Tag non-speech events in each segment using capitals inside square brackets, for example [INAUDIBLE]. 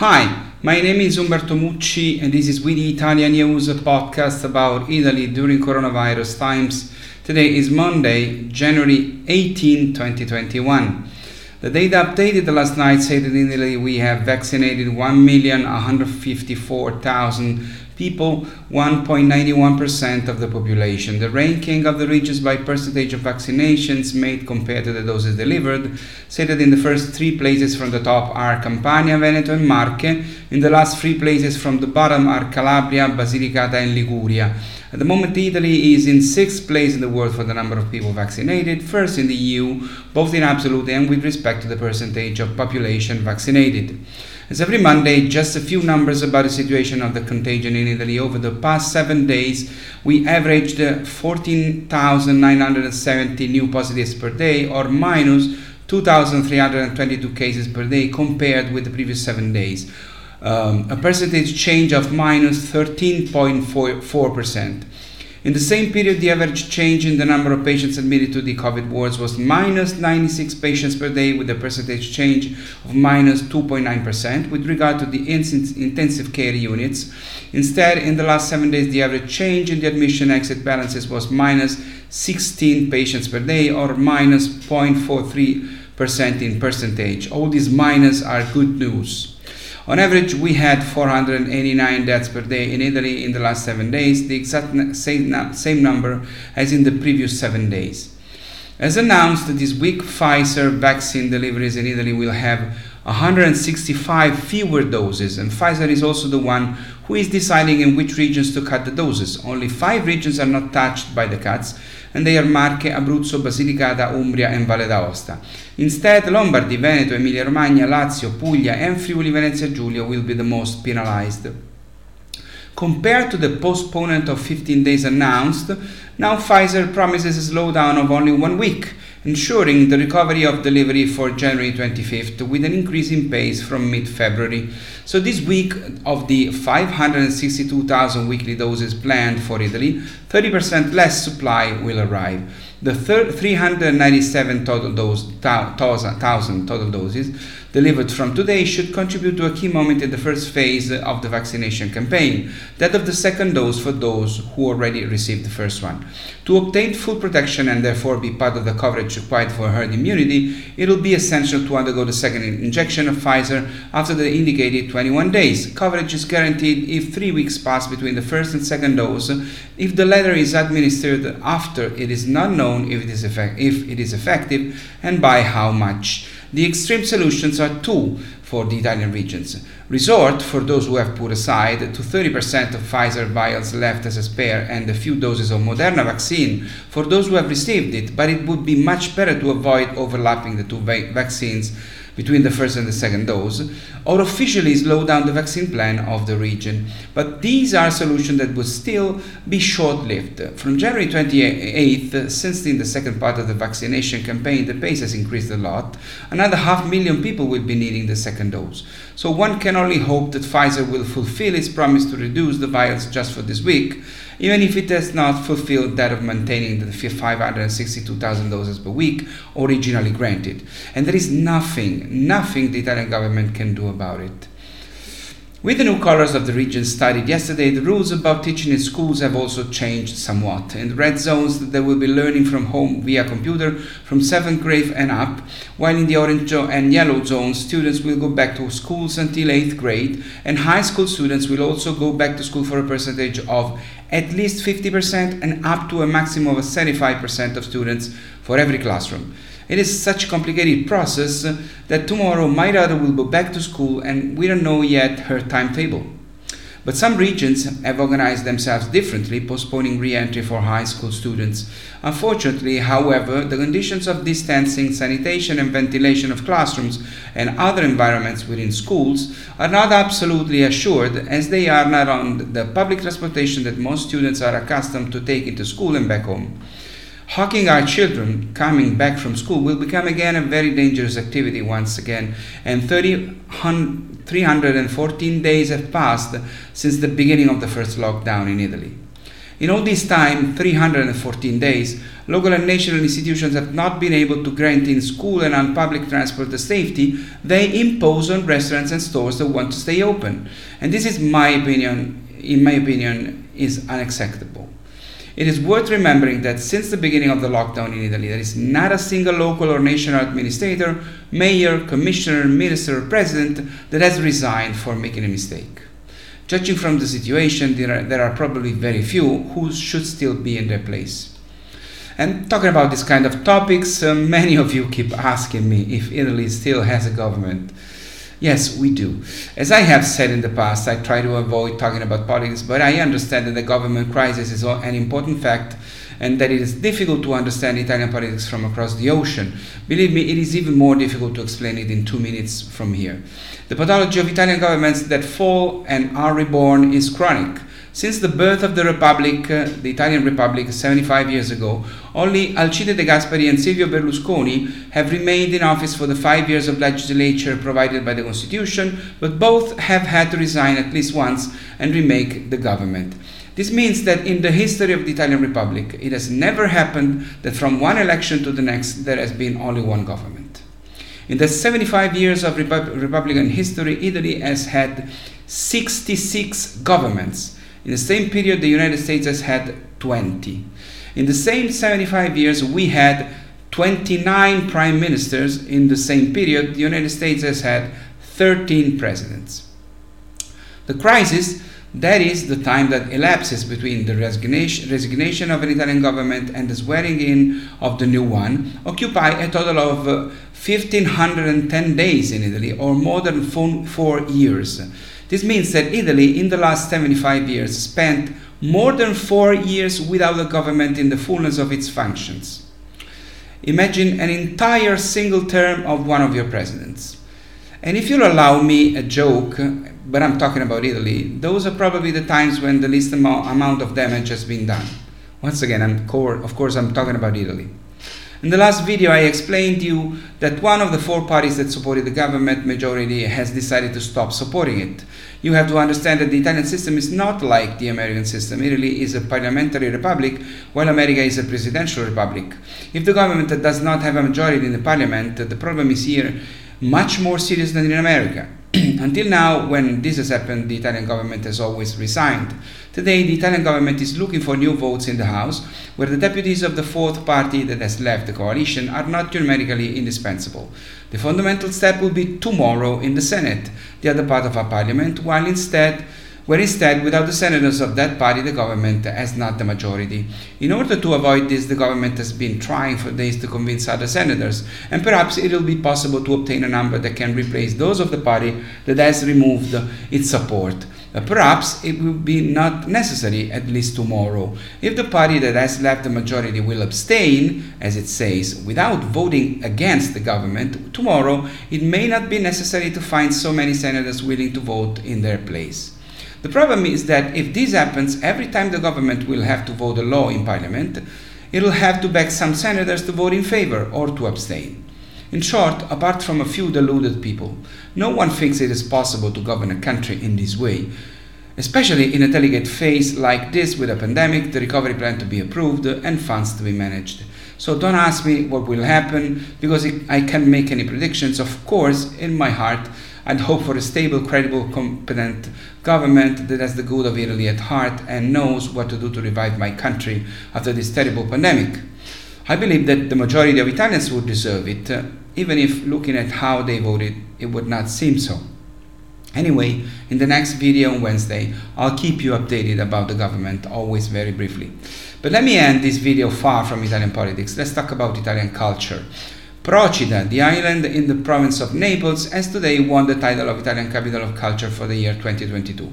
Hi, my name is Umberto Mucci, and this is We the Italian News, a podcast about Italy during coronavirus times. Today is Monday, January 18, 2021. The data updated last night said that in Italy we have vaccinated 1,154,000 people, 1.91% of the population. The ranking of the regions by percentage of vaccinations made compared to the doses delivered said that in the first three places from the top are Campania, Veneto, and Marche. In the last three places from the bottom are Calabria, Basilicata, and Liguria. At the moment, Italy is in sixth place in the world for the number of people vaccinated, first in the EU, both in absolute and with respect to the percentage of population vaccinated. As every Monday, just a few numbers about the situation of the contagion in Italy. Over the past seven days, we averaged uh, 14,970 new positives per day, or minus 2,322 cases per day compared with the previous seven days. Um, a percentage change of minus 13.4%. In the same period, the average change in the number of patients admitted to the COVID wards was minus 96 patients per day, with a percentage change of minus 2.9%. With regard to the intensive care units, instead, in the last seven days, the average change in the admission exit balances was minus 16 patients per day, or minus 0.43% in percentage. All these minus are good news. On average, we had 489 deaths per day in Italy in the last seven days, the exact same, same number as in the previous seven days. As announced, this week Pfizer vaccine deliveries in Italy will have 165 fewer doses, and Pfizer is also the one who is deciding in which regions to cut the doses. Only five regions are not touched by the cuts, and they are Marche, Abruzzo, Basilicata, Umbria, and Valle d'Aosta. Instead, Lombardy, Veneto, Emilia-Romagna, Lazio, Puglia, and Friuli Venezia Giulia will be the most penalized. Compared to the postponement of 15 days announced, now Pfizer promises a slowdown of only one week ensuring the recovery of delivery for January 25th with an increase in pace from mid February. So, this week of the 562,000 weekly doses planned for Italy, 30% less supply will arrive. The 397 total thousand total doses delivered from today should contribute to a key moment in the first phase of the vaccination campaign, that of the second dose for those who already received the first one. To obtain full protection and therefore be part of the coverage required for herd immunity, it will be essential to undergo the second injection of Pfizer after the indicated 21 days. Coverage is guaranteed if three weeks pass between the first and second dose. If the latter is administered after, it is not known if it is, effect- if it is effective and by how much. The extreme solutions are two for the Italian regions. Resort, for those who have put aside, to 30% of Pfizer vials left as a spare and a few doses of Moderna vaccine for those who have received it, but it would be much better to avoid overlapping the two va- vaccines between the first and the second dose, or officially slow down the vaccine plan of the region. But these are solutions that would still be short lived. From January 28th, since in the second part of the vaccination campaign the pace has increased a lot, another half million people will be needing the second dose. So one can only hope that Pfizer will fulfill its promise to reduce the vials just for this week even if it has not fulfilled that of maintaining the 562,000 doses per week originally granted. And there is nothing, nothing the Italian government can do about it. With the new colors of the region studied yesterday, the rules about teaching in schools have also changed somewhat. In the red zones, they will be learning from home via computer from 7th grade and up, while in the orange and yellow zones, students will go back to schools until 8th grade, and high school students will also go back to school for a percentage of at least 50% and up to a maximum of 75% of students for every classroom. It is such a complicated process that tomorrow my daughter will go back to school and we don't know yet her timetable. But some regions have organized themselves differently, postponing re entry for high school students. Unfortunately, however, the conditions of distancing, sanitation, and ventilation of classrooms and other environments within schools are not absolutely assured, as they are not on the public transportation that most students are accustomed to take into school and back home. Hawking our children coming back from school will become again a very dangerous activity once again, and 30, 314 days have passed since the beginning of the first lockdown in Italy. In all this time, 314 days, local and national institutions have not been able to grant in school and on public transport the safety they impose on restaurants and stores that want to stay open. And this is my opinion, in my opinion, is unacceptable. It is worth remembering that since the beginning of the lockdown in Italy, there is not a single local or national administrator, mayor, commissioner, minister, or president that has resigned for making a mistake. Judging from the situation, there are, there are probably very few who should still be in their place. And talking about this kind of topics, uh, many of you keep asking me if Italy still has a government. Yes, we do. As I have said in the past, I try to avoid talking about politics, but I understand that the government crisis is an important fact and that it is difficult to understand Italian politics from across the ocean. Believe me, it is even more difficult to explain it in two minutes from here. The pathology of Italian governments that fall and are reborn is chronic. Since the birth of the Republic, uh, the Italian Republic, 75 years ago, only Alcide De Gasperi and Silvio Berlusconi have remained in office for the five years of legislature provided by the Constitution, but both have had to resign at least once and remake the government. This means that in the history of the Italian Republic, it has never happened that from one election to the next there has been only one government. In the 75 years of Repub- Republican history, Italy has had 66 governments. In the same period, the United States has had 20. In the same 75 years, we had 29 prime ministers. In the same period, the United States has had 13 presidents. The crisis that is the time that elapses between the resignation, resignation of an Italian government and the swearing in of the new one occupy a total of uh, 1510 days in Italy or more than four, four years. This means that Italy in the last 75 years spent more than four years without a government in the fullness of its functions. Imagine an entire single term of one of your presidents. And if you'll allow me a joke, but I'm talking about Italy, those are probably the times when the least amount, of damage has been done. Once again, I'm of course, I'm talking about Italy. In the last video, I explained to you that one of the four parties that supported the government majority has decided to stop supporting it. You have to understand that the Italian system is not like the American system. Italy is a parliamentary republic, while America is a presidential republic. If the government does not have a majority in the parliament, the problem is here much more serious than in America. [CLEARS THROAT] Until now, when this has happened, the Italian government has always resigned. Today, the Italian government is looking for new votes in the House, where the deputies of the fourth party that has left the coalition are not numerically indispensable. The fundamental step will be tomorrow in the Senate, the other part of our parliament, while instead where instead, without the senators of that party, the government has not the majority. In order to avoid this, the government has been trying for days to convince other senators, and perhaps it will be possible to obtain a number that can replace those of the party that has removed its support. Uh, perhaps it will be not necessary, at least tomorrow. If the party that has left the majority will abstain, as it says, without voting against the government, tomorrow it may not be necessary to find so many senators willing to vote in their place. The problem is that if this happens, every time the government will have to vote a law in parliament, it will have to beg some senators to vote in favor or to abstain. In short, apart from a few deluded people, no one thinks it is possible to govern a country in this way, especially in a delicate phase like this with a pandemic, the recovery plan to be approved, and funds to be managed. So don't ask me what will happen because I can't make any predictions. Of course, in my heart, I'd hope for a stable, credible, competent government that has the good of Italy at heart and knows what to do to revive my country after this terrible pandemic. I believe that the majority of Italians would deserve it, uh, even if looking at how they voted, it would not seem so. Anyway, in the next video on Wednesday, I'll keep you updated about the government, always very briefly. But let me end this video far from Italian politics. Let's talk about Italian culture. Procida, the island in the province of Naples, has today won the title of Italian Capital of Culture for the year 2022.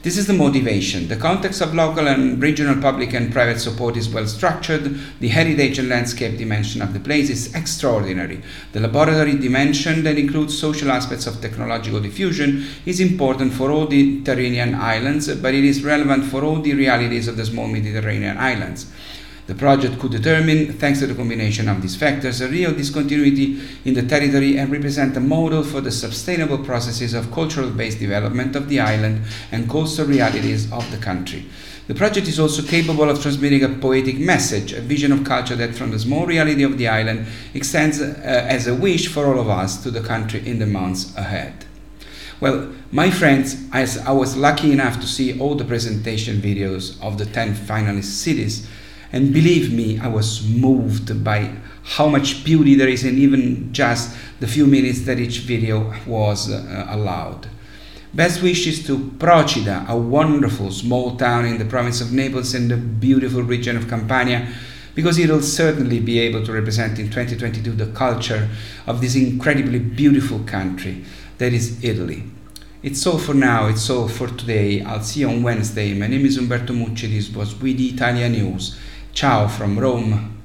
This is the motivation. The context of local and regional public and private support is well structured. The heritage and landscape dimension of the place is extraordinary. The laboratory dimension that includes social aspects of technological diffusion is important for all the Mediterranean islands, but it is relevant for all the realities of the small Mediterranean islands. The project could determine, thanks to the combination of these factors, a real discontinuity in the territory and represent a model for the sustainable processes of cultural based development of the island and coastal realities of the country. The project is also capable of transmitting a poetic message, a vision of culture that, from the small reality of the island, extends uh, as a wish for all of us to the country in the months ahead. Well, my friends, as I was lucky enough to see all the presentation videos of the 10 finalist cities, and believe me, I was moved by how much beauty there is in even just the few minutes that each video was uh, allowed. Best wishes to Procida, a wonderful small town in the province of Naples in the beautiful region of Campania, because it will certainly be able to represent in 2022 the culture of this incredibly beautiful country that is Italy. It's all for now, it's all for today. I'll see you on Wednesday. My name is Umberto Mucci. This was with Italia News. Ciao from Rome.